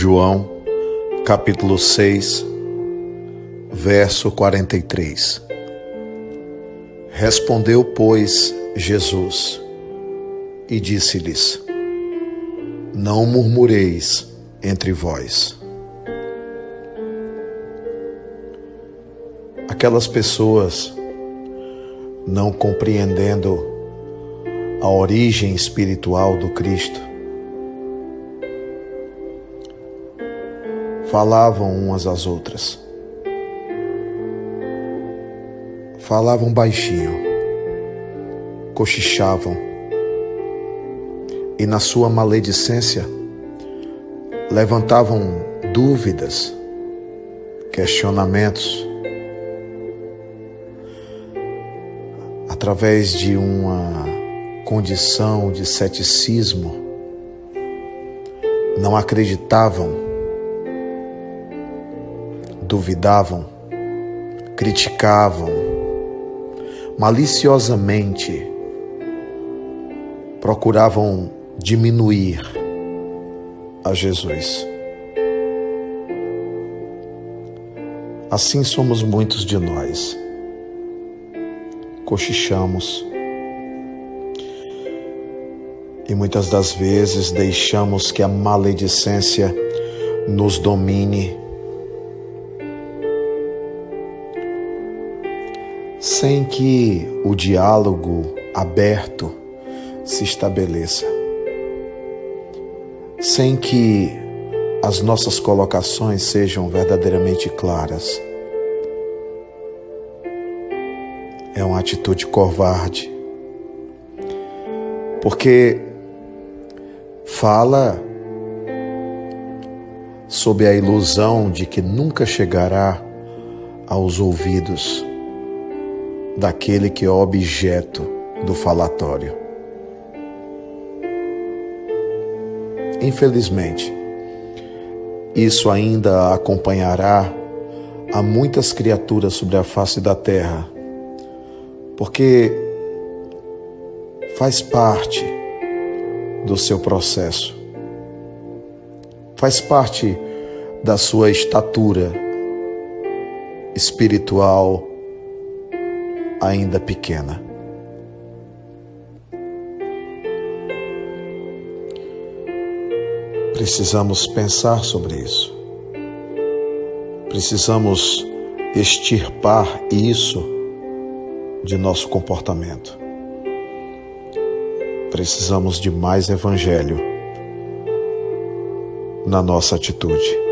João, capítulo 6, verso 43. Respondeu, pois, Jesus e disse-lhes: Não murmureis entre vós. Aquelas pessoas não compreendendo a origem espiritual do Cristo falavam umas às outras. Falavam baixinho, cochichavam, e na sua maledicência levantavam dúvidas, questionamentos, através de uma condição de ceticismo, não acreditavam duvidavam, criticavam, maliciosamente procuravam diminuir a Jesus. Assim somos muitos de nós. Cochichamos e muitas das vezes deixamos que a maledicência nos domine sem que o diálogo aberto se estabeleça, sem que as nossas colocações sejam verdadeiramente claras. É uma atitude covarde, porque fala sob a ilusão de que nunca chegará aos ouvidos daquele que é objeto do falatório. Infelizmente, isso ainda acompanhará a muitas criaturas sobre a face da terra, porque faz parte do seu processo, faz parte da sua estatura espiritual, ainda pequena. Precisamos pensar sobre isso. Precisamos extirpar isso de nosso comportamento. Precisamos de mais evangelho na nossa atitude.